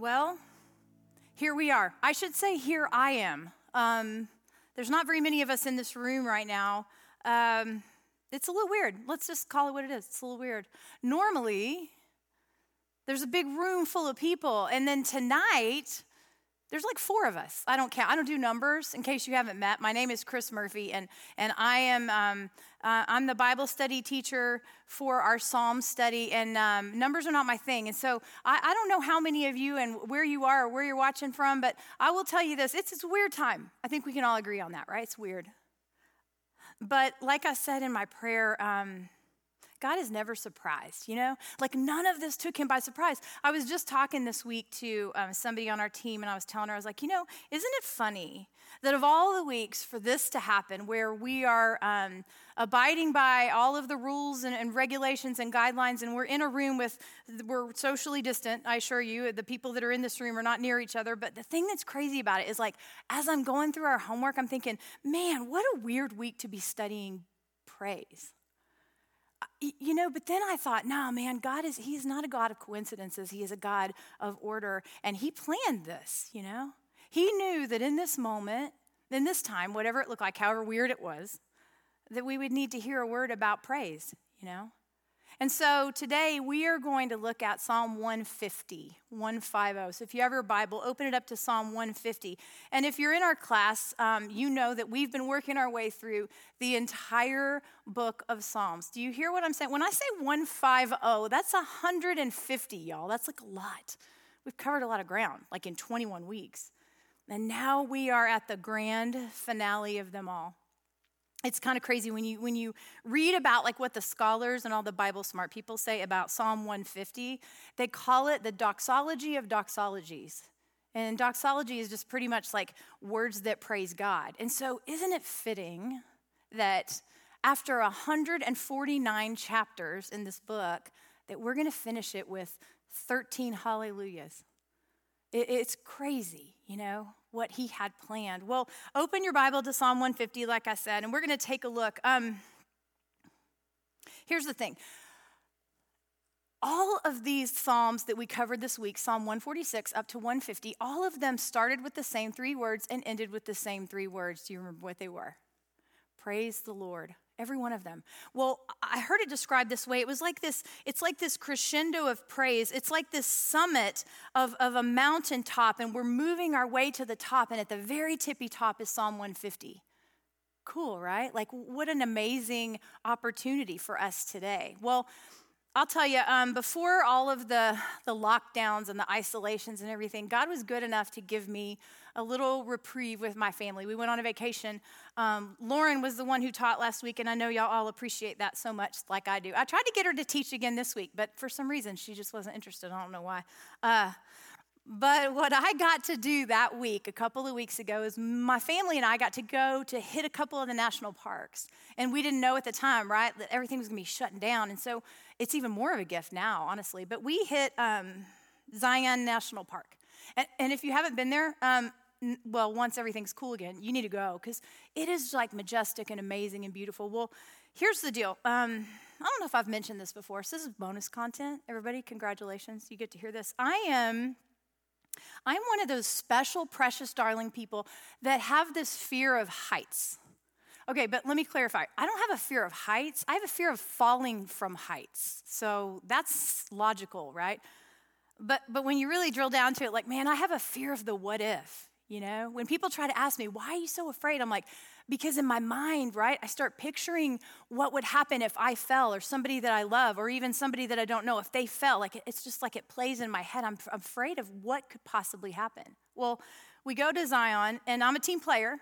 Well, here we are. I should say, here I am. Um, there's not very many of us in this room right now. Um, it's a little weird. Let's just call it what it is. It's a little weird. Normally, there's a big room full of people, and then tonight, there's like four of us. I don't count. I don't do numbers. In case you haven't met, my name is Chris Murphy, and and I am um, uh, I'm the Bible study teacher for our Psalm study. And um, numbers are not my thing, and so I, I, don't know how many of you and where you are or where you're watching from, but I will tell you this: it's it's a weird time. I think we can all agree on that, right? It's weird. But like I said in my prayer. Um, God is never surprised, you know? Like none of this took him by surprise. I was just talking this week to um, somebody on our team, and I was telling her, I was like, you know, isn't it funny that of all the weeks for this to happen, where we are um, abiding by all of the rules and, and, regulations and guidelines, and we're in a room with, we're socially distant, I assure you, the people that are in this room are not near each other. But the thing that's crazy about it is like, as I'm going through our homework, I'm thinking, man, what a weird week to be studying praise you know, but then I thought, nah, man, God is, He's not a God of coincidences. He is a God of order. And He planned this, you know? He knew that in this moment, in this time, whatever it looked like, however weird it was, that we would need to hear a word about praise, you know? And so today we are going to look at Psalm 150, 150. So if you have your Bible, open it up to Psalm 150. And if you're in our class, um, you know that we've been working our way through the entire book of Psalms. Do you hear what I'm saying? When I say 150, that's 150, y'all. That's like a lot. We've covered a lot of ground, like in 21 weeks. And now we are at the grand finale of them all it's kind of crazy when you when you read about like what the scholars and all the bible smart people say about psalm 150 they call it the doxology of doxologies. And doxology is just pretty much like words that praise god. And so isn't it fitting that after 149 chapters in this book that we're going to finish it with 13 hallelujahs? It's crazy you know what he had planned. Well, open your Bible to Psalm 150, like I said, and we're going to take a look. Um, here's the thing all of these Psalms that we covered this week, Psalm 146 up to 150, all of them started with the same three words and ended with the same three words. Do you remember what they were? Praise the Lord. Every one of them. Well, I heard it described this way. It was like this, it's like this crescendo of praise. It's like this summit of, of a mountaintop, and we're moving our way to the top, and at the very tippy top is Psalm 150. Cool, right? Like, what an amazing opportunity for us today. Well, I'll tell you, um, before all of the, the lockdowns and the isolations and everything, God was good enough to give me a little reprieve with my family. We went on a vacation. Um, Lauren was the one who taught last week, and I know y'all all appreciate that so much, like I do. I tried to get her to teach again this week, but for some reason she just wasn't interested. I don't know why. Uh, but what I got to do that week, a couple of weeks ago, is my family and I got to go to hit a couple of the national parks. And we didn't know at the time, right, that everything was to be shutting down. And so it's even more of a gift now, honestly. But we hit um, Zion National Park. And, and, if you haven't been there, um, well, once everything's cool again, you need to go because it is like majestic and amazing and beautiful. Well, here's the deal. Um, I don't know if I've mentioned this before, so this is bonus content. Everybody, congratulations. You get to hear this. I am. I'm one of those special, precious, darling people that have this fear of heights. Okay, but let me clarify. I don't have a fear of heights. I have a fear of falling from heights. So that's logical, right? But but when you really drill down to it, like, man, I have a fear of the what if. You know, when people try to ask me, why are you so afraid? I'm like, because in my mind, right, I start picturing what would happen if I fell or somebody that I love or even somebody that I don't know, if they fell. Like, it's just like it plays in my head. I'm, afraid of what could possibly happen. Well, we go to Zion, and I'm a team player,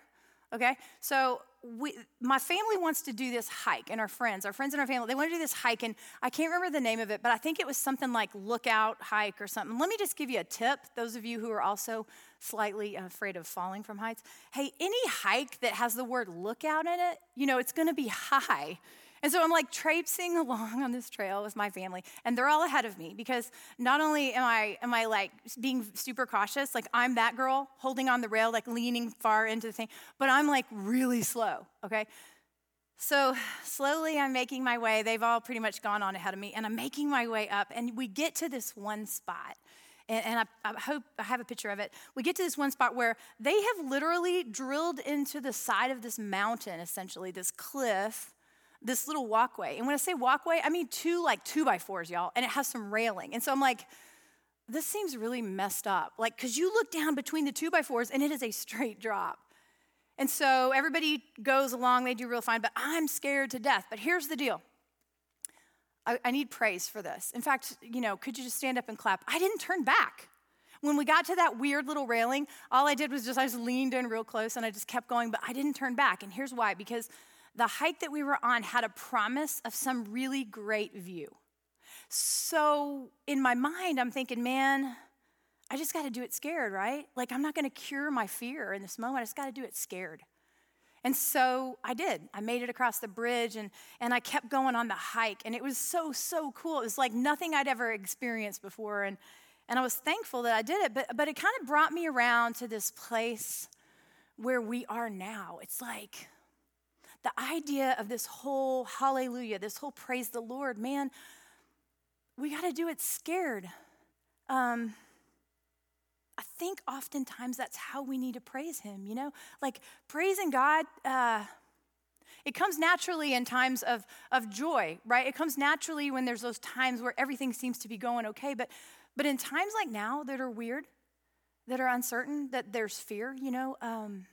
okay? So we, my family wants to do this hike, and our friends, our friends and our family, they want to do this hike, and I can't remember the name of it, but I think it was something like Lookout Hike or something. Let me just give you a tip, those of you who are also slightly uh, afraid of falling from heights. Hey, any hike that has the word lookout in it, you know, it's going to be high. And so I'm like traipsing along on this trail with my family, and they're all ahead of me because not only am I am I like being super cautious, like I'm that girl holding on the rail, like leaning far into the thing, but I'm like really slow, okay? So slowly I'm making my way. They've all pretty much gone on ahead of me, and I'm making my way up, and we get to this one spot. and, and I, I, hope I have a picture of it. We get to this one spot where they have literally drilled into the side of this mountain, essentially, this cliff, this little walkway. And when I say walkway, I mean two like two by fours, y'all, and it has some railing. And so I'm like, this seems really messed up. Like, because you look down between the two by fours and it is a straight drop. And so everybody goes along, they do real fine, but I'm scared to death. But here's the deal I, I need praise for this. In fact, you know, could you just stand up and clap? I didn't turn back. When we got to that weird little railing, all I did was just, I just leaned in real close and I just kept going, but I didn't turn back. And here's why because the hike that we were on had a promise of some really great view. So in my mind, I'm thinking, man, I just got to do it scared, right? Like, I'm not going to cure my fear in this moment. I just got to do it scared. And so I did. I made it across the bridge and, and I kept going on the hike. And it was so, so cool. It was like nothing I'd ever experienced before. And, and I was thankful that I did it. But, but it kind of brought me around to this place where we are now. It's like idea of this whole hallelujah, this whole praise the Lord, man, we got to do it scared. Um, I think oftentimes that's how we need to praise Him, you know? Like praising God, uh, it comes naturally in times of, of joy, right? It comes naturally when there's those times where everything seems to be going okay. But, but in times like now that are weird, that are uncertain, that there's fear, you know, um,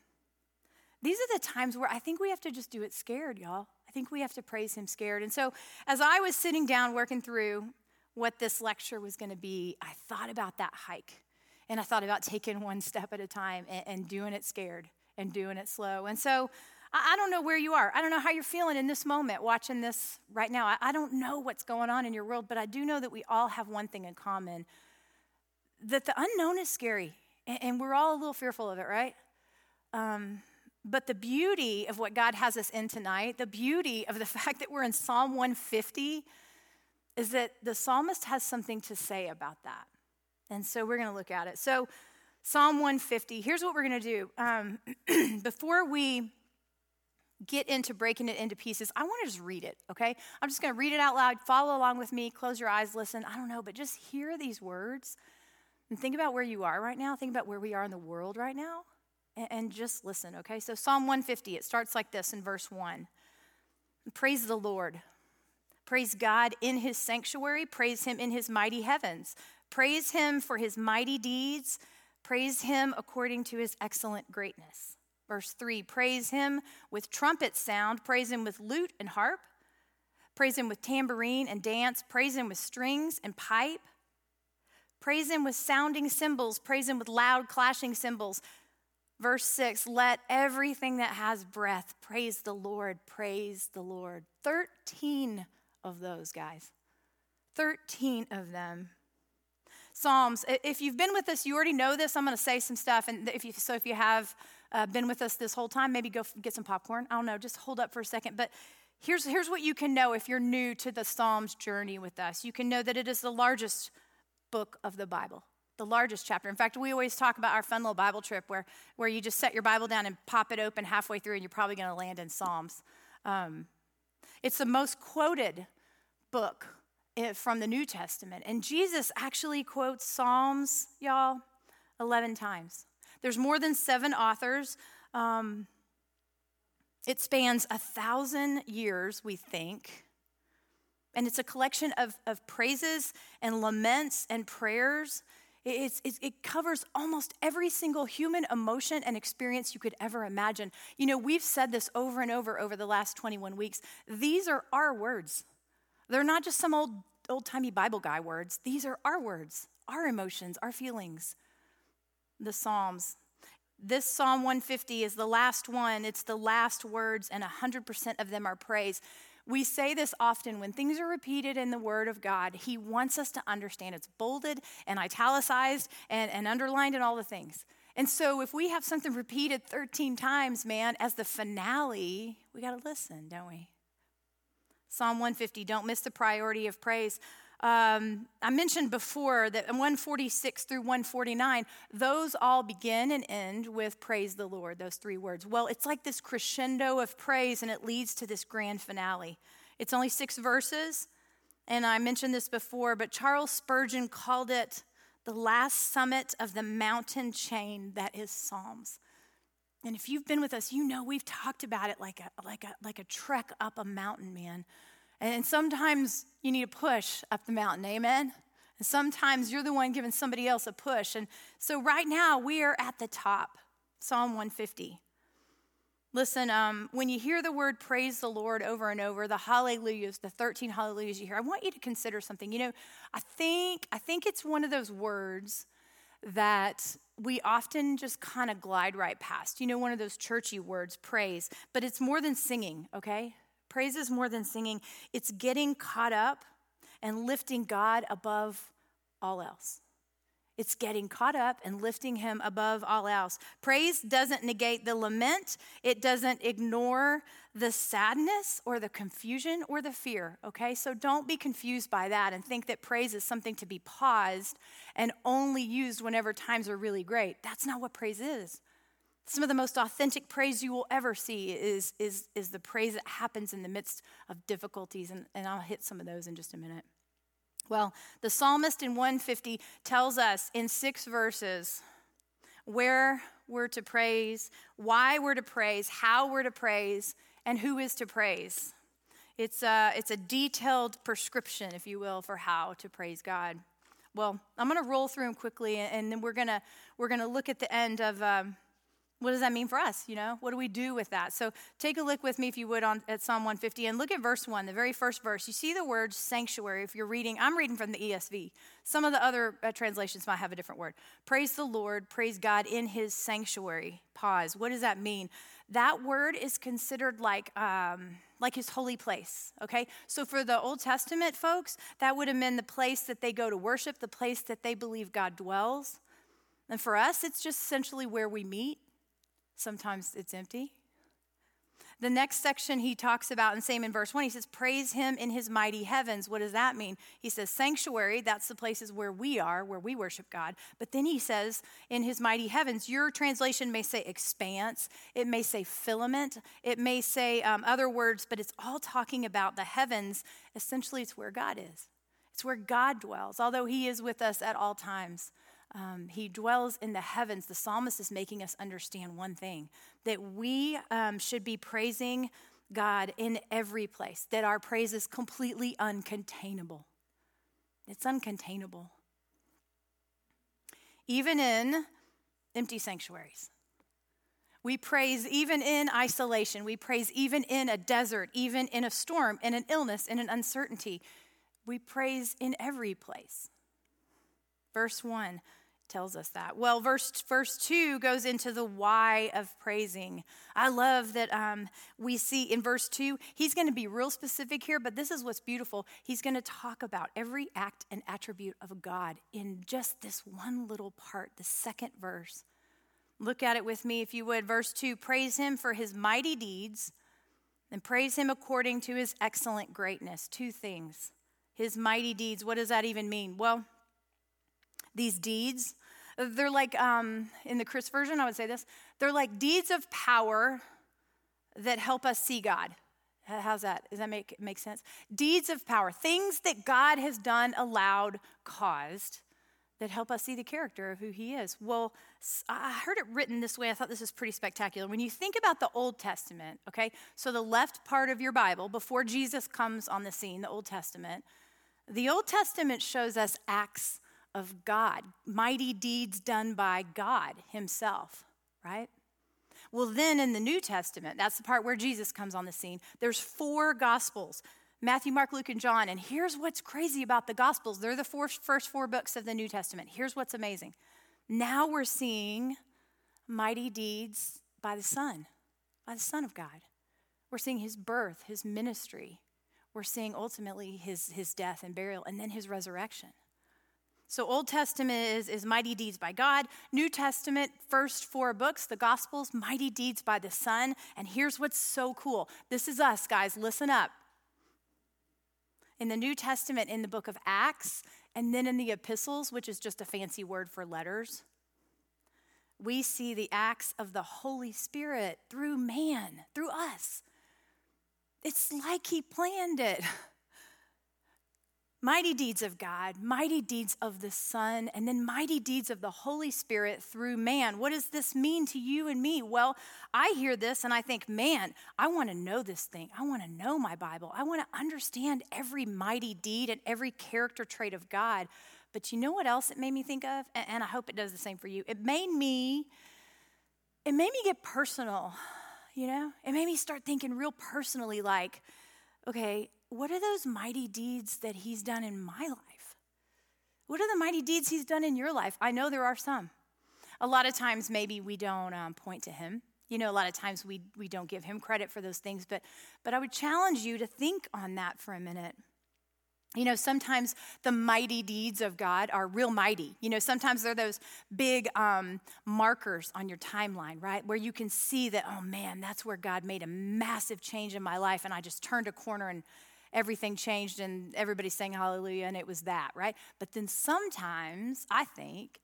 these are the times where I think we have to just do it scared, y'all. I think we have to praise Him scared. And so as I was sitting down working through what this lecture was going to be, I thought about that hike and I thought about taking one step at a time and, and doing it scared and doing it slow. And so I, don't know where you are. I don't know how you're feeling in this moment watching this right now. I, I don't know what's going on in your world, but I do know that we all have one thing in common that the unknown is scary, and, and we're all a little fearful of it, right? Um, but the beauty of what God has us in tonight, the beauty of the fact that we're in Psalm 150, is that the psalmist has something to say about that. And so we're going to look at it. So, Psalm 150, here's what we're going to do. Um, before we get into breaking it into pieces, I want to just read it, okay? I'm just going to read it out loud. Follow along with me. Close your eyes, listen. I don't know, but just hear these words and think about where you are right now. Think about where we are in the world right now and, just listen, okay? So, Psalm 150, it starts like this in verse 1 Praise the Lord. Praise God in his sanctuary. Praise him in his mighty heavens. Praise him for his mighty deeds. Praise him according to his excellent greatness. Verse 3 Praise him with trumpet sound. Praise him with lute and harp. Praise him with tambourine and dance. Praise him with strings and pipe. Praise him with sounding cymbals. Praise him with loud clashing cymbals. Verse 6 Let everything that has breath praise the Lord. Praise the Lord. 13 of those guys. 13 of them. Psalms. If you've been with us, you already know this. I'm going to say some stuff. And if you, so if you have uh, been with us this whole time, maybe go get some popcorn. I don't know. Just hold up for a second. But here's, here's what you can know if you're new to the Psalms journey with us. You can know that it is the largest book of the Bible the largest chapter. In fact, we always talk about our fun little Bible trip where, where you just set your Bible down and pop it open halfway through, and you're probably going to land in Psalms. Um, it's the most quoted book from the New Testament. And Jesus actually quotes Psalms, y'all, 11 times. There's more than seven authors. Um, it spans a thousand years, we think. And it's a collection of, of praises and laments and prayers. It's, it's, it covers almost every single human emotion and experience you could ever imagine. You know, we've said this over and over over the last 21 weeks. These are our words. They're not just some old old timey Bible guy words. These are our words, our emotions, our feelings. The Psalms. This Psalm 150 is the last one. It's the last words, and 100% of them are praise. We say this often when things are repeated in the Word of God. He wants us to understand it's bolded and italicized and, and underlined and all the things. And so if we have something repeated 13 times, man, as the finale, we got to listen, don't we? Psalm 150, don't miss the priority of praise. Um, I mentioned before that 146 through 149, those all begin and end with praise the Lord, those three words. Well, it's like this crescendo of praise, and it leads to this grand finale. It's only six verses, and I mentioned this before, but Charles Spurgeon called it the last summit of the mountain chain that is Psalms. And if you've been with us, you know we've talked about it like a, like a, like a trek up a mountain, man. And sometimes you need a push up the mountain, amen? And sometimes you're the one giving somebody else a push. And so right now we are at the top, Psalm 150. Listen, um, when you hear the word praise the Lord over and over, the hallelujahs, the 13 hallelujahs you hear, I want you to consider something. You know, I think, I think it's one of those words that we often just kind of glide right past. You know, one of those churchy words, praise, but it's more than singing, okay? Praise is more than singing, it's getting caught up and lifting God above all else. It's getting caught up and lifting him above all else. Praise doesn't negate the lament, it doesn't ignore the sadness or the confusion or the fear, okay? So don't be confused by that and think that praise is something to be paused and only used whenever times are really great. That's not what praise is. Some of the most authentic praise you will ever see is, is, is the praise that happens in the midst of difficulties, and, and I'll hit some of those in just a minute. Well, the psalmist in 150 tells us in six verses where we're to praise, why we're to praise, how we're to praise, and who is to praise. It's a, it's a detailed prescription, if you will, for how to praise God. Well, I'm going to roll through them quickly, and then we're going to we're to look at the end of um, what does that mean for us? You know, what do we do with that? So take a look with me, if you would, on at Psalm 150 and look at verse one, the very first verse. You see the word sanctuary. If you're reading, I'm reading from the ESV. Some of the other uh, translations might have a different word. Praise the Lord, praise God in His sanctuary. Pause. What does that mean? That word is considered like um, like His holy place. Okay, so for the Old Testament folks, that would have been the place that they go to worship, the place that they believe God dwells. And for us, it's just essentially where we meet Sometimes it's empty. The next section he talks about, and same in verse 1, he says, Praise him in his mighty heavens. What does that mean? He says, Sanctuary, that's the places where we are, where we worship God. But then he says, In his mighty heavens, your translation may say expanse, it may say firmament, it may say um, other words, but it's all talking about the heavens. Essentially, it's where God is, it's where God dwells, although he is with us at all times. Um, he dwells in the heavens. The psalmist is making us understand one thing that we um, should be praising God in every place, that our praise is completely uncontainable. It's uncontainable. Even in empty sanctuaries. We praise even in isolation. We praise even in a desert, even in a storm, in an illness, in an uncertainty. We praise in every place. Verse 1 tells us that. Well, verse, verse 2 goes into the why of praising. I love that um, we see in verse 2, he's going to be real specific here, but this is what's beautiful. He's going to talk about every act and attribute of God in just this one little part, the second verse. Look at it with me, if you would. Verse 2 Praise him for his mighty deeds and praise him according to his excellent greatness. Two things. His mighty deeds, what does that even mean? Well, these deeds. They're like, um, in the Chris version, I would say this they're like deeds of power that help us see God. How's that? Does that make, make sense? Deeds of power, things that God has done, allowed, caused that help us see the character of who he is. Well, I heard it written this way. I thought this was pretty spectacular. When you think about the Old Testament, okay, so the left part of your Bible, before Jesus comes on the scene, the Old Testament, the Old Testament shows us acts of God, mighty deeds done by God Himself, right? Well, then in the New Testament, that's the part where Jesus comes on the scene, there's four Gospels Matthew, Mark, Luke, and John. And here's what's crazy about the Gospels they're the four, first four books of the New Testament. Here's what's amazing. Now we're seeing mighty deeds by the Son, by the Son of God. We're seeing his birth, his ministry. We're seeing ultimately his, his death and burial, and then his resurrection. So, Old Testament is, is mighty deeds by God. New Testament, first four books, the Gospels, mighty deeds by the Son. And here's what's so cool this is us, guys, listen up. In the New Testament, in the book of Acts, and then in the epistles, which is just a fancy word for letters, we see the acts of the Holy Spirit through man, through us. It's like He planned it. Mighty deeds of God, mighty deeds of the Son, and then mighty deeds of the Holy Spirit through man. What does this mean to you and me? Well, I hear this and I think, man, I want to know this thing. I want to know my Bible. I want to understand every mighty deed and every character trait of God. But you know what else it made me think of? And I hope it does the same for you. It made me, it made me get personal, you know? It made me start thinking real personally, like, okay, what are those mighty deeds that he's done in my life? What are the mighty deeds he's done in your life? I know there are some. A lot of times, maybe we don't um, point to him. You know, a lot of times we, we don't give him credit for those things, but, but I would challenge you to think on that for a minute. You know, sometimes the mighty deeds of God are real mighty. You know, sometimes they're those big um, markers on your timeline, right? Where you can see that, oh man, that's where God made a massive change in my life, and I just turned a corner and everything changed and everybody sang hallelujah and it was that, right? But then sometimes, I think,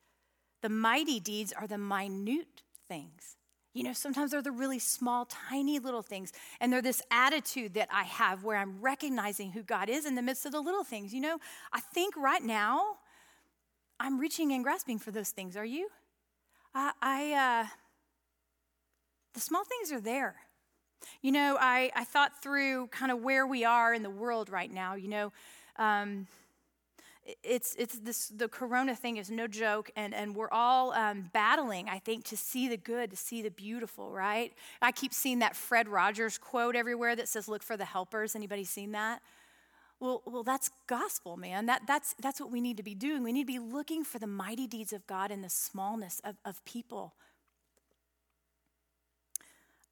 the mighty deeds are the minute things. You know, sometimes they're the really small, tiny little things. And they're this attitude that I have where I'm recognizing who God is in the midst of the little things. You know, I think right now I'm reaching and grasping for those things. Are you? I, I uh, the small things are there. You know, I, I thought through kind of where we are in the world right now. You know, um, it's it's this the corona thing is no joke and and we're all um, battling i think to see the good to see the beautiful right? I keep seeing that fred rogers quote everywhere that says look for the helpers. Anybody seen that? Well, well that's gospel man. That, that's, that's what we need to be doing. We need to be looking for the mighty deeds of god in the smallness of, of people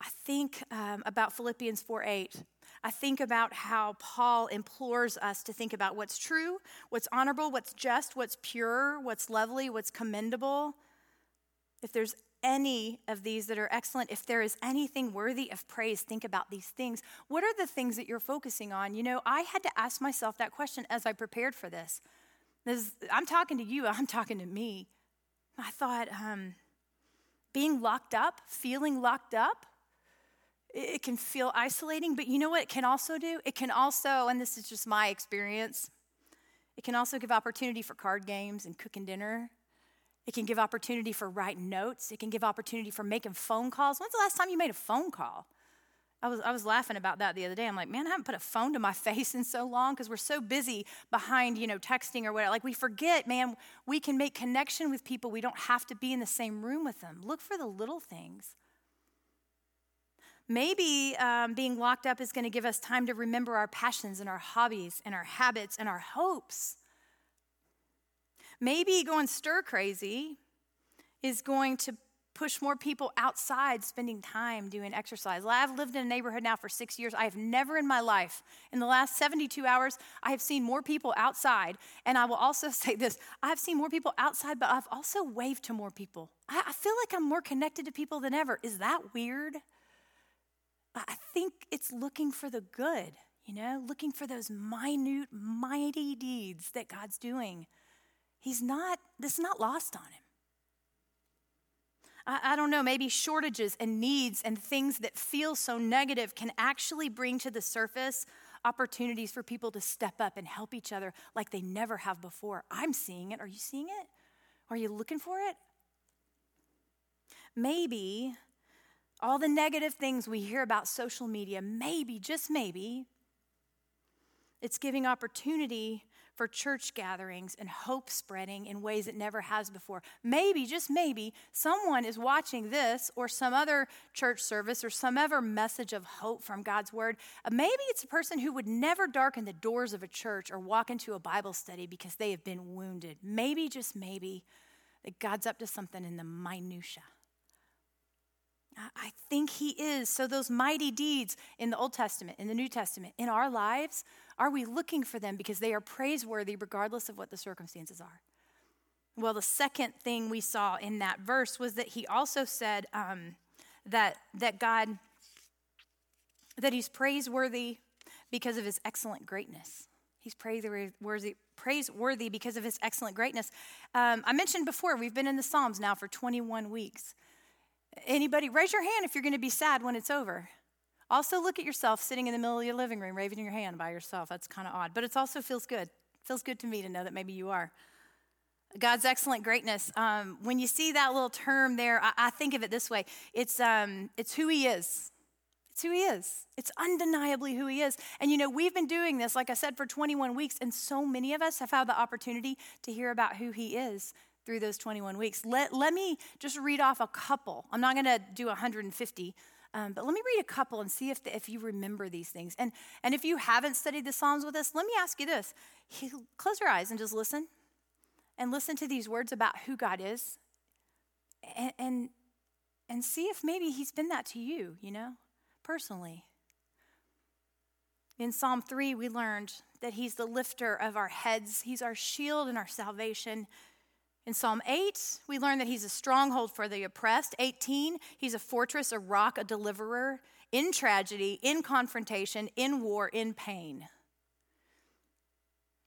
I think um, about Philippians 4 8. I think about how Paul implores us to think about what's true, what's honorable, what's just, what's pure, what's lovely, what's commendable. If there's any of these that are excellent, if there is anything worthy of praise, think about these things. What are the things that you're focusing on? You know, I had to ask myself that question as I prepared for this. this I'm talking to you, I'm talking to me. I thought, um, being locked up, feeling locked up, it can feel isolating, but you know what it can also do? It can also, and this is just my experience, it can also give opportunity for card games and cooking dinner. It can give opportunity for writing notes. It can give opportunity for making phone calls. When's the last time you made a phone call? I was, I was laughing about that the other day. I'm like, man, I haven't put a phone to my face in so long because we're so busy behind, you know, texting or whatever. Like we forget, man, we can make connection with people. We don't have to be in the same room with them. Look for the little things. Maybe um, being locked up is going to give us time to remember our passions and our hobbies and our habits and our hopes. Maybe going stir crazy is going to push more people outside spending time doing exercise. I've lived in a neighborhood now for six years. I have never in my life, in the last 72 hours, I have seen more people outside. And I will also say this I have seen more people outside, but I've also waved to more people. I, I feel like I'm more connected to people than ever. Is that weird? I think it's looking for the good, you know, looking for those minute, mighty deeds that God's doing. He's not, this is not lost on him. I, I don't know, maybe shortages and needs and things that feel so negative can actually bring to the surface opportunities for people to step up and help each other like they never have before. I'm seeing it. Are you seeing it? Are you looking for it? Maybe all the negative things we hear about social media, maybe, just maybe, it's giving opportunity for church gatherings and hope spreading in ways it never has before. Maybe, just maybe, someone is watching this or some other church service or some other message of hope from God's word. Uh, maybe it's a person who would never darken the doors of a church or walk into a Bible study because they have been wounded. Maybe, just maybe, that God's up to something in the minutia. I think He is. So, those mighty deeds in the Old Testament, in the New Testament, in our lives, are we looking for them because they are praiseworthy regardless of what the circumstances are? Well, the second thing we saw in that verse was that He also said um, that, that God, that He's praiseworthy because of His excellent greatness. He's praiseworthy, praiseworthy because of His excellent greatness. Um, I mentioned before, we've been in the Psalms now for 21 weeks. Anybody, raise your hand if you're going to be sad when it's over. Also, look at yourself sitting in the middle of your living room, waving your hand by yourself. That's kind of odd, but it also feels good. Feels good to me to know that maybe you are. God's excellent greatness. Um, when you see that little term there, I, I think of it this way it's, um, it's who He is. It's who He is. It's undeniably who He is. And you know, we've been doing this, like I said, for 21 weeks, and so many of us have had the opportunity to hear about who He is through those 21 weeks. Let, let me just read off a couple. I'm not going to do 150. Um, but let me read a couple and see if, the, if you remember these things. And, and if you haven't studied the Psalms with us, let me ask you this. Close your eyes and just listen and listen to these words about who God is and, and, and see if maybe He's been that to you, you know, personally. In Psalm 3, we learned that He's the lifter of our heads, He's our shield and our salvation. In Psalm 8, we learn that He's a stronghold for the oppressed. 18, He's a fortress, a rock, a deliverer in tragedy, in confrontation, in war, in pain.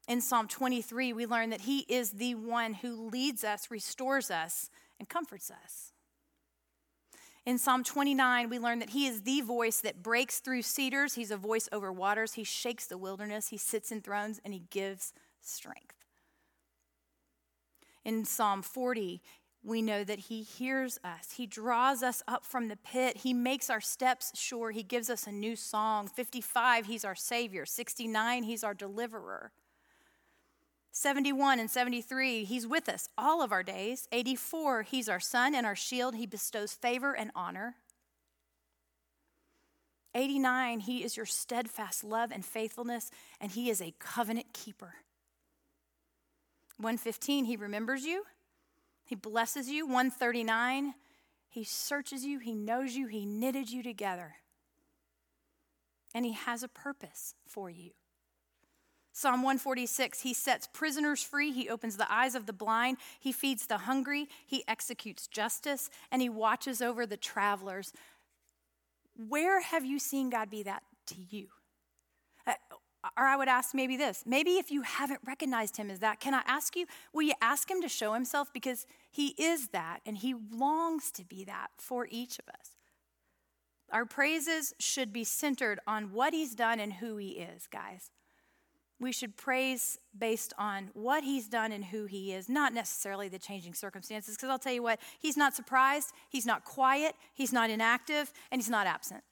In Psalm 23, we learn that He is the one who leads us, restores us, and comforts us. In Psalm 29, we learn that He is the voice that breaks through cedars. He's a voice over waters. He shakes the wilderness. He sits in thrones and He gives strength. In Psalm 40, we know that He hears us. He draws us up from the pit. He makes our steps sure. He gives us a new song. 55, He's our Savior. 69, He's our deliverer. 71 and 73, he's with us all of our days. 84, he's our sun and our shield. He bestows favor and honor. 89, he is your steadfast love and faithfulness, and he is a covenant keeper. 115, he remembers you, he blesses you. 139, he searches you, he knows you, he knitted you together, and he has a purpose for you. Psalm 146 He sets prisoners free, He opens the eyes of the blind, He feeds the hungry, He executes justice, and He watches over the travelers. Where have you seen God be that to you? Or I would ask maybe this maybe if you haven't recognized Him as that, can I ask you, will you ask Him to show Himself? Because He is that, and He longs to be that for each of us. Our praises should be centered on what He's done and who He is, guys we should praise based on what he's done and who he is, not necessarily the changing circumstances. Because I'll tell you what, he's not surprised, he's not quiet, he's not inactive, and he's not absent.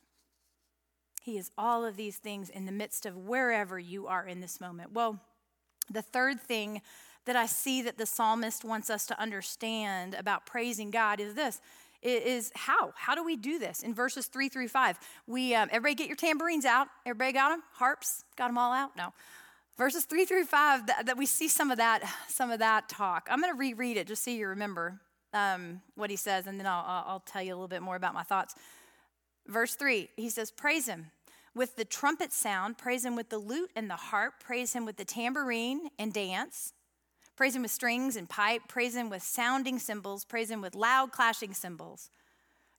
He is all of these things in the midst of wherever you are in this moment. Well, the third thing that I see that the psalmist wants us to understand about praising God is this is how? How do we do this? In verses three through five we um, everybody get your tambourines out. Everybody got them harps? Got them all out? No. Verses three through five, that, that we see some of that, some of that talk. I'm going to reread it just so you remember um, what he says, and then I'll, I'll tell you a little bit more about my thoughts. Verse three, he says, "Praise him." With the trumpet sound, praise him with the lute and the harp, praise him with the tambourine and dance, praise him with strings and pipe, praise him with sounding cymbals, praise him with loud clashing cymbals.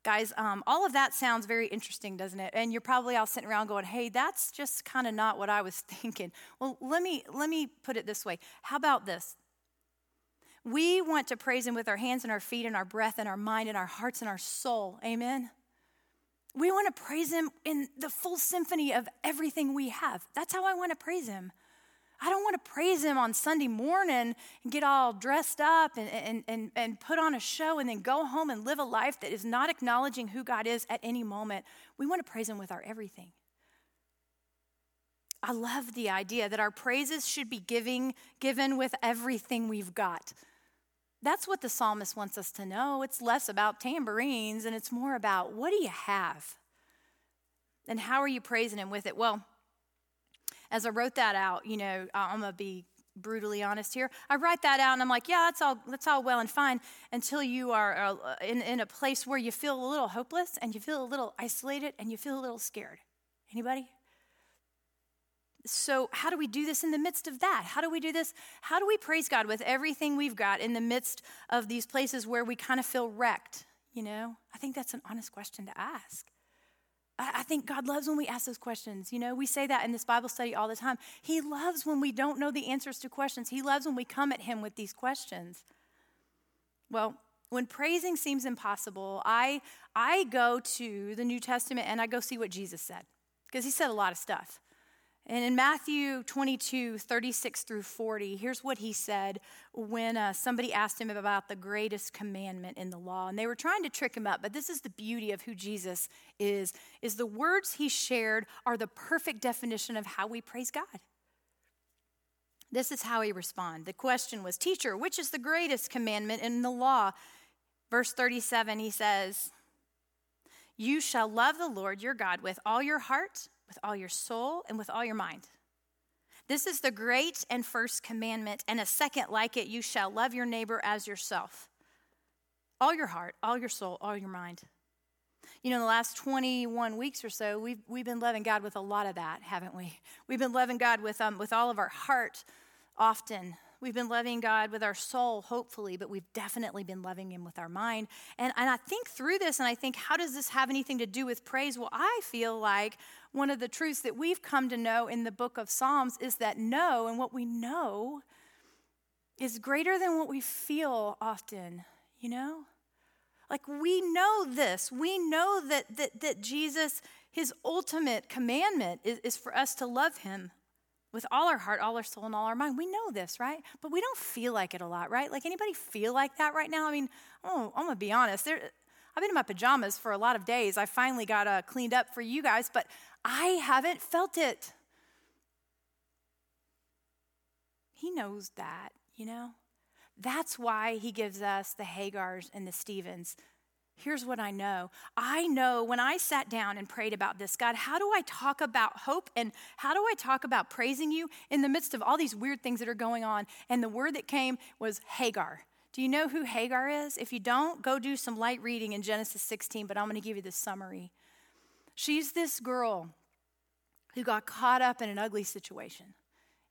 Guys, um, all of that sounds very interesting, doesn't it? And you're probably all sitting around going, hey, that's just kind of not what I was thinking. Well, let me, let me put it this way. How about this? We want to praise Him with our hands and our feet and our breath and our mind and our hearts and our soul. Amen? We want to praise Him in the full symphony of everything we have. That's how I want to praise Him. I don't want to praise him on Sunday morning and get all dressed up and, and, and, and put on a show and then go home and live a life that is not acknowledging who God is at any moment. We want to praise him with our everything. I love the idea that our praises should be giving, given with everything we've got. That's what the psalmist wants us to know. It's less about tambourines and it's more about what do you have? And how are you praising him with it? Well, as I wrote that out, you know, I'm going to be brutally honest here. I write that out and I'm like, yeah, that's all, that's all well and fine until you are uh, in, in a place where you feel a little hopeless and you feel a little isolated and you feel a little scared. Anybody? So, how do we do this in the midst of that? How do we do this? How do we praise God with everything we've got in the midst of these places where we kind of feel wrecked? You know, I think that's an honest question to ask. I think God loves when we ask those questions. You know, we say that in this Bible study all the time. He loves when we don't know the answers to questions, He loves when we come at Him with these questions. Well, when praising seems impossible, I, I go to the New Testament and I go see what Jesus said, because He said a lot of stuff. And in Matthew 22, 36 through 40, here's what he said when uh, somebody asked him about the greatest commandment in the law. And they were trying to trick him up, but this is the beauty of who Jesus is, is the words he shared are the perfect definition of how we praise God. This is how he responded. The question was, Teacher, which is the greatest commandment in the law? Verse 37, he says, You shall love the Lord your God with all your heart with all your soul, and with all your mind. This is the great and first commandment, and a second like it you shall love your neighbor as yourself. All your heart, all your soul, all your mind. You know, in the last 21 weeks or so, we've, we've been loving God with a lot of that, haven't we? We've been loving God with, um, with all of our heart often, We've been loving God with our soul, hopefully, but we've definitely been loving Him with our mind. And, and I think through this, and I think, how does this have anything to do with praise? Well, I feel like one of the truths that we've come to know in the book of Psalms is that know and what we know is greater than what we feel often, you know? Like we know this. We know that, that, that Jesus, his ultimate commandment is, is for us to love him with all our heart, all our soul, and all our mind. We know this, right? But we don't feel like it a lot, right? Like anybody feel like that right now? I mean, oh, I'm gonna be honest. There, I've been in my pajamas for a lot of days. I finally got uh, cleaned up for you guys, but I haven't felt it. He knows that, you know? That's why he gives us the Hagars and the Stephens Here's what I know. I know when I sat down and prayed about this, God, how do I talk about hope and how do I talk about praising you in the midst of all these weird things that are going on? And the word that came was Hagar. Do you know who Hagar is? If you don't, go do some light reading in Genesis 16, but I'm going to give you the summary. She's this girl who got caught up in an ugly situation.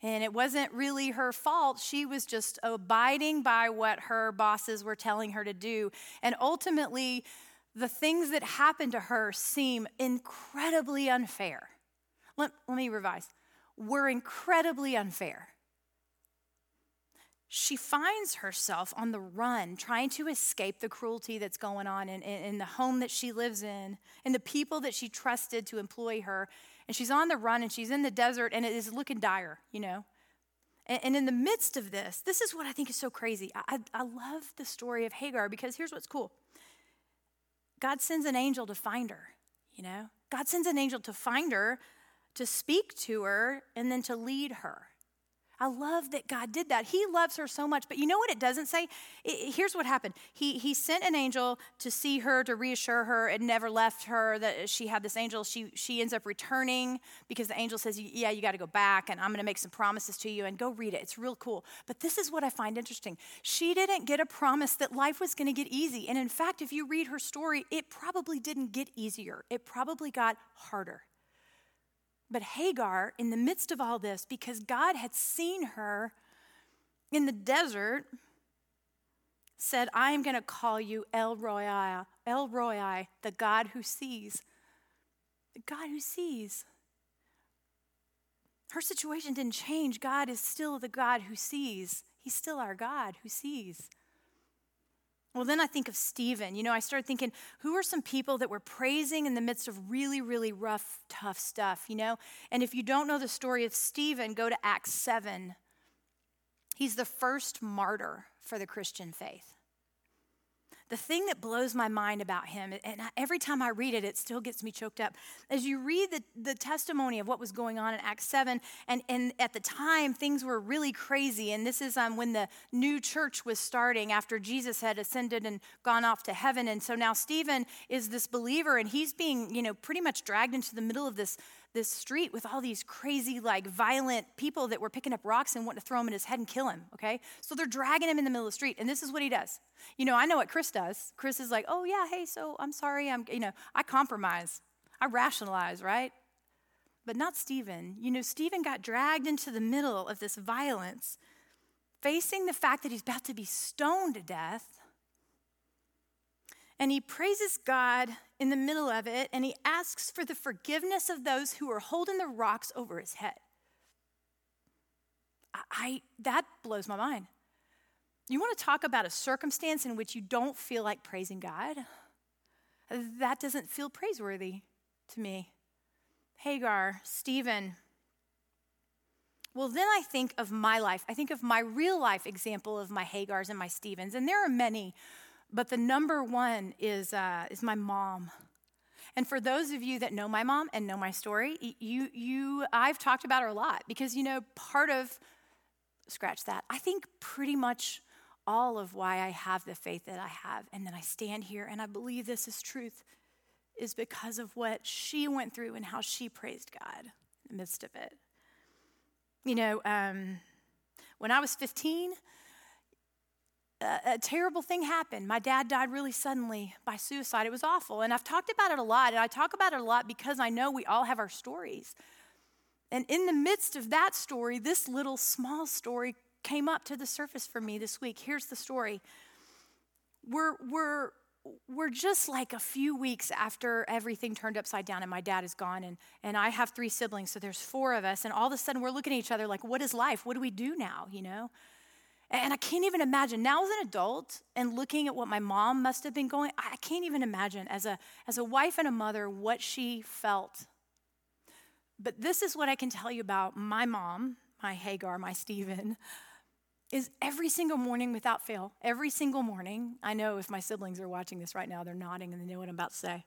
And it wasn't really her fault. She was just abiding by what her bosses were telling her to do. And ultimately, the things that happened to her seem incredibly unfair. Let, let me revise were incredibly unfair. She finds herself on the run, trying to escape the cruelty that's going on in, in, in the home that she lives in, and the people that she trusted to employ her and she's on the run and she's in the desert and it is looking dire, you know. And, and in the midst of this, this is what I think is so crazy. I, I love the story of Hagar because here's what's cool God sends an angel to find her, you know. God sends an angel to find her, to speak to her, and then to lead her. I love that God did that. He loves her so much. But you know what it doesn't say? It, here's what happened he, he sent an angel to see her, to reassure her. It never left her that she had this angel. She, she ends up returning because the angel says, Yeah, you got to go back, and I'm going to make some promises to you, and go read it. It's real cool. But this is what I find interesting. She didn't get a promise that life was going to get easy. And in fact, if you read her story, it probably didn't get easier, it probably got harder. But Hagar, in the midst of all this, because God had seen her in the desert, said, I am going to call you El Roi, El Roi, the God who sees. The God who sees. Her situation didn't change. God is still the God who sees. He's still our God who sees. Well, then I think of Stephen. You know, I started thinking, who are some people that were praising in the midst of really, really rough, tough stuff, you know? And if you don't know the story of Stephen, go to Acts 7. He's the first martyr for the Christian faith the thing that blows my mind about him, and every time I read it, it still gets me choked up. As you read the, the testimony of what was going on in Acts 7, and, and at the time, things were really crazy. And this is um, when the new church was starting after Jesus had ascended and gone off to heaven. And so now Stephen is this believer, and he's being, you know, pretty much dragged into the middle of this this street with all these crazy, like violent people that were picking up rocks and wanting to throw them in his head and kill him, okay? So they're dragging him in the middle of the street, and this is what he does. You know, I know what Chris does. Chris is like, oh, yeah, hey, so I'm sorry. I'm, you know, I compromise, I rationalize, right? But not Stephen. You know, Stephen got dragged into the middle of this violence, facing the fact that he's about to be stoned to death and he praises God in the middle of it, and he asks for the forgiveness of those who are holding the rocks over his head. I, I that blows my mind. You want to talk about a circumstance in which you don't feel like praising God? That doesn't feel praiseworthy to me. Hagar, Stephen, well, then I think of my life. I think of my real life example of my Hagars and my Stephens, and there are many, but the number one is, uh, is my mom. And for those of you that know my mom and know my story, you, you, I've talked about her a lot because, you know, part of, scratch that, I think pretty much all of why I have the faith that I have and that I stand here and I believe this is truth is because of what she went through and how she praised God in the midst of it. You know, um, when I was 15, a, terrible thing happened. My dad died really suddenly by suicide. It was awful. And I've talked about it a lot. And I talk about it a lot because I know we all have our stories. And in the midst of that story, this little small story came up to the surface for me this week. Here's the story. We're, we're, we're just like a few weeks after everything turned upside down and my dad is gone and, and i have three siblings so there's four of us and all of a sudden we're looking at each other like what is life what do we do now you know and i can't even imagine now as an adult and looking at what my mom must have been going i can't even imagine as a as a wife and a mother what she felt but this is what i can tell you about my mom my hagar my stephen is every single morning without fail, every single morning. I know if my siblings are watching this right now, they're nodding and they know what I'm about to say.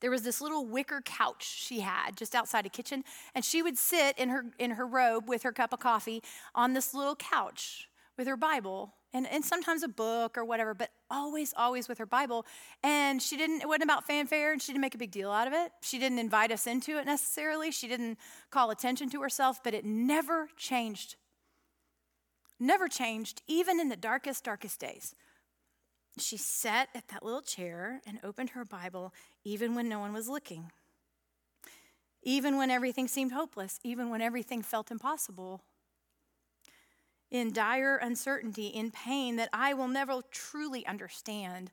There was this little wicker couch she had just outside a kitchen, and she would sit in her in her robe with her cup of coffee on this little couch with her Bible and, and sometimes a book or whatever, but always, always with her Bible. And she didn't, it wasn't about fanfare and she didn't make a big deal out of it. She didn't invite us into it necessarily. She didn't call attention to herself, but it never changed never changed, even in the darkest, darkest days. She sat at that little chair and opened her Bible even when no one was looking. Even when everything seemed hopeless, even when everything felt impossible. In dire uncertainty, in pain that I will never truly understand,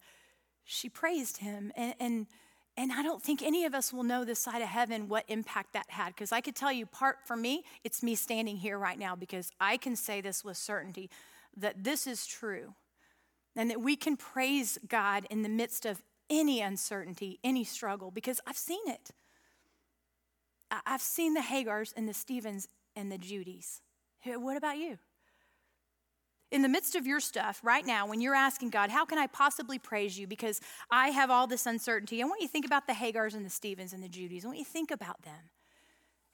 she praised him and, and and I don't think any of us will know this side of heaven what impact that had. Because I could tell you, part for me, it's me standing here right now because I can say this with certainty that this is true. And that we can praise God in the midst of any uncertainty, any struggle, because I've seen it. I've seen the Hagars and the Stephens and the Judys. What about you? in the midst of your stuff right now, when you're asking God, how can I possibly praise you because I have all this uncertainty? I want you to think about the Hagars and the Stephens and the Judys. I want you to think about them.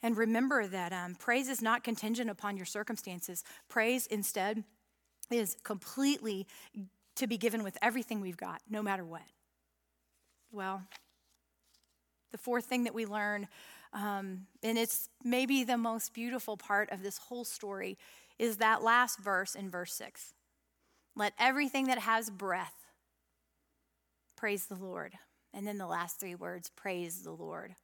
And remember that um, praise is not contingent upon your circumstances. Praise instead is completely to be given with everything we've got, no matter what. Well, the fourth thing that we learn, um, and it's maybe the most beautiful part of this whole story, is that last verse in verse 6. Let everything that has breath praise the Lord. And then the last three words praise the Lord.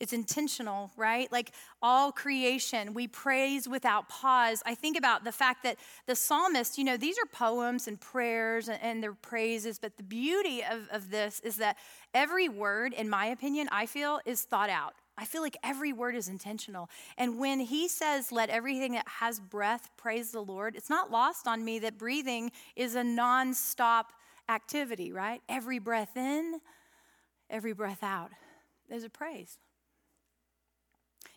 It's intentional, right? Like all creation, we praise without pause. I think about the fact that the psalmist, you know, these are poems and prayers and, and their praises, but the beauty of, of this is that every word, in my opinion, I feel, is thought out. I feel like every word is intentional. And when he says, let everything that has breath praise the Lord, it's not lost on me that breathing is a nonstop activity, right? Every breath in, every breath out, there's a praise.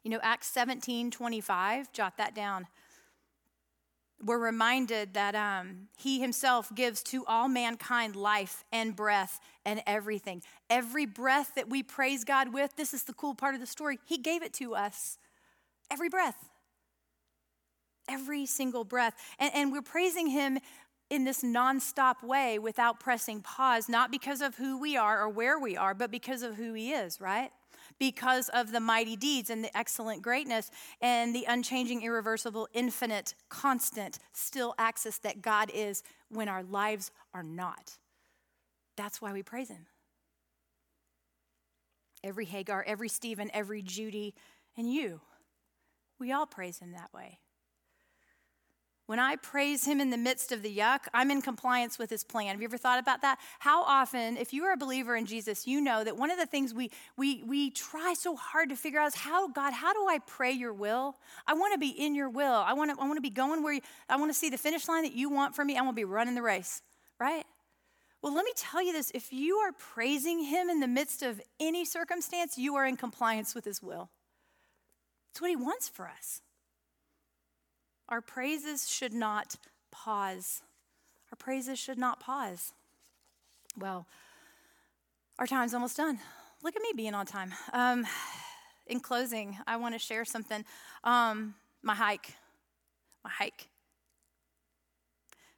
You know, Acts 17 25, jot that down we're reminded that um, he himself gives to all mankind life and breath and everything. Every breath that we praise God with, this is the cool part of the story, he gave it to us. Every breath. Every single breath. And, and we're praising him in this nonstop way without pressing pause, not because of who we are or where we are, but because of who he is, right? Because of the mighty deeds and the excellent greatness and the unchanging, irreversible, infinite, constant, still access that God is when our lives are not. That's why we praise Him. Every Hagar, every Stephen, every Judy, and you, we all praise Him that way. When I praise him in the midst of the yuck, I'm in compliance with his plan. Have you ever thought about that? How often, if you are a believer in Jesus, you know that one of the things we, we, we try so hard to figure out is how, God, how do I pray your will? I want to be in your will. I want to, I want to be going where you, I want to see the finish line that you want for me. I want to be running the race, right? Well, let me tell you this if you are praising him in the midst of any circumstance, you are in compliance with his will. It's what He wants for us. Our praises should not pause. Our praises should not pause. Well, our time's almost done. Look at me being on time. Um, in closing, I want to share something. Um, my hike. My hike.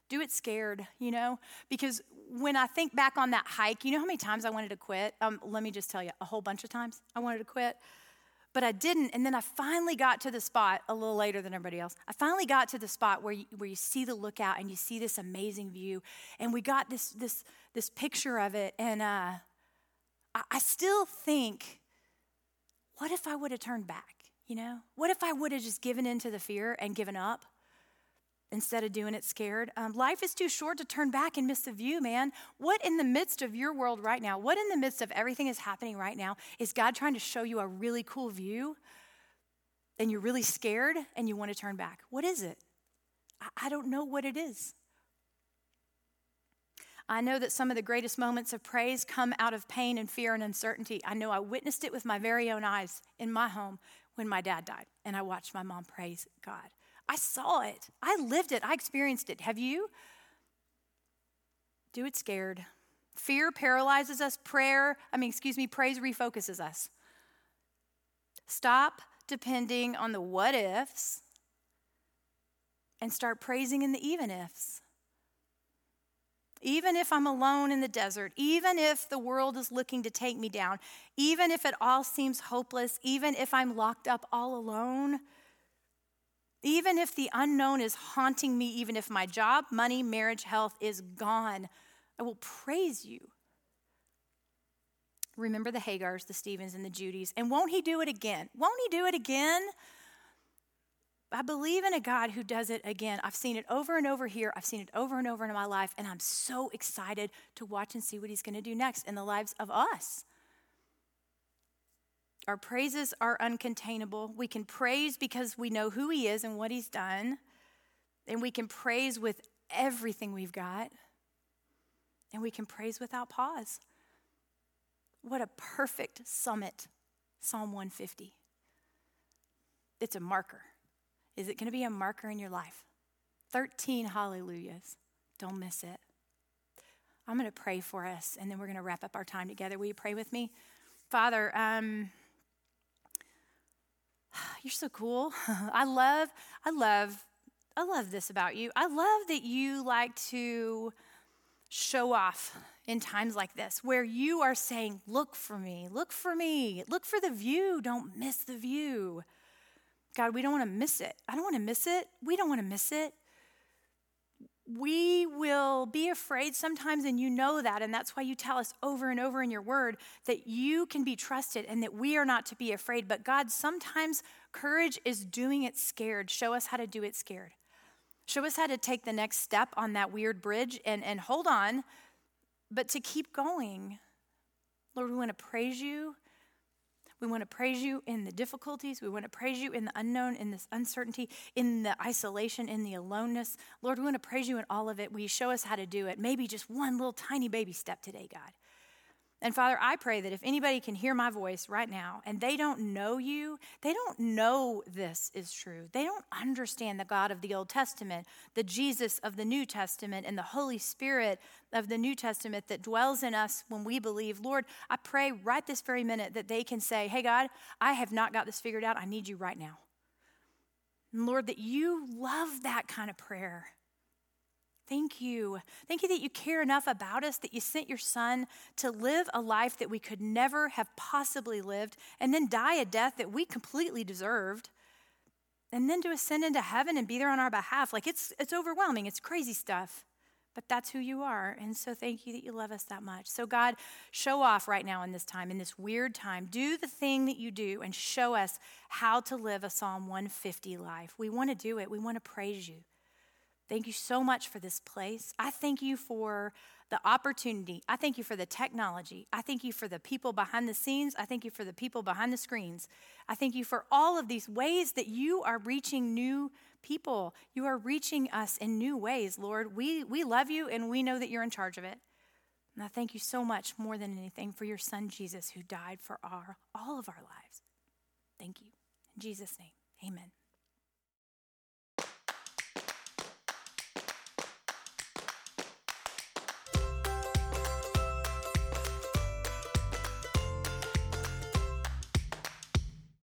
Do it scared, you know? Because when I think back on that hike, you know how many times I wanted to quit? Um, let me just tell you, a whole bunch of times I wanted to quit but I didn't. And then I finally got to the spot a little later than everybody else. I finally got to the spot where you, where you see the lookout and you see this amazing view. And we got this, this, this picture of it. And uh, I, I still think, what if I would have turned back? You know, what if I would have just given into the fear and given up? Instead of doing it scared. Um, life is too short to turn back and miss the view, man. What in the midst of your world right now, what in the midst of everything that's happening right now, is God trying to show you a really cool view and you're really scared and you want to turn back? What is it? I, I don't know what it is. I know that some of the greatest moments of praise come out of pain and fear and uncertainty. I know I witnessed it with my very own eyes in my home when my dad died, and I watched my mom praise God. I saw it. I lived it. I experienced it. Have you? Do it scared. Fear paralyzes us. Prayer, I mean, excuse me, praise refocuses us. Stop depending on the what ifs and start praising in the even ifs. Even if I'm alone in the desert, even if the world is looking to take me down, even if it all seems hopeless, even if I'm locked up all alone, even if the unknown is haunting me, even if my job, money, marriage, health is gone, I will praise you. Remember the Hagars, the Stephens, and the Judys. And won't he do it again? Won't he do it again? I believe in a God who does it again. I've seen it over and over here. I've seen it over and over in my life, and I'm so excited to watch and see what he's going to do next in the lives of us. Our praises are uncontainable. We can praise because we know who He is and what He's done. And we can praise with everything we've got. And we can praise without pause. What a perfect summit, Psalm 150. It's a marker. Is it going to be a marker in your life? 13 hallelujahs. Don't miss it. I'm going to pray for us, and then we're going to wrap up our time together. Will you pray with me? Father, um, you're so cool. I love, I love, I love this about you. I love that you like to show off in times like this where you are saying, Look for me, look for me, look for the view, don't miss the view. God, we don't want to miss it. I don't want to miss it. We don't want to miss it we will be afraid sometimes, and you know that, and that's why you tell us over and over in your word that you can be trusted and that we are not to be afraid. But God, sometimes courage is doing it scared. Show us how to do it scared. Show us how to take the next step on that weird bridge and, and hold on, but to keep going. Lord, we want to praise you we want to praise you in the difficulties. We want to praise you in the unknown, in this uncertainty, in the isolation, in the aloneness. Lord, we want to praise you in all of it. Will you show us how to do it? Maybe just one little tiny baby step today, God. And Father, I pray that if anybody can hear my voice right now and they don't know you, they don't know this is true. They don't understand the God of the Old Testament, the Jesus of the New Testament, and the Holy Spirit of the New Testament that dwells in us when we believe. Lord, I pray right this very minute that they can say, Hey, God, I have not got this figured out. I need you right now. And Lord, that you love that kind of prayer. Thank you. Thank you that you care enough about us that you sent your son to live a life that we could never have possibly lived and then die a death that we completely deserved and then to ascend into heaven and be there on our behalf. Like it's it's overwhelming. It's crazy stuff. But that's who you are. And so thank you that you love us that much. So God, show off right now in this time, in this weird time. Do the thing that you do and show us how to live a Psalm 150 life. We want to do it. We want to praise you. Thank you so much for this place. I thank you for the opportunity. I thank you for the technology. I thank you for the people behind the scenes. I thank you for the people behind the screens. I thank you for all of these ways that you are reaching new people. You are reaching us in new ways, Lord. We, we love you and we know that you're in charge of it. And I thank you so much more than anything for your son Jesus who died for our, all of our lives. Thank you. In Jesus' name, amen.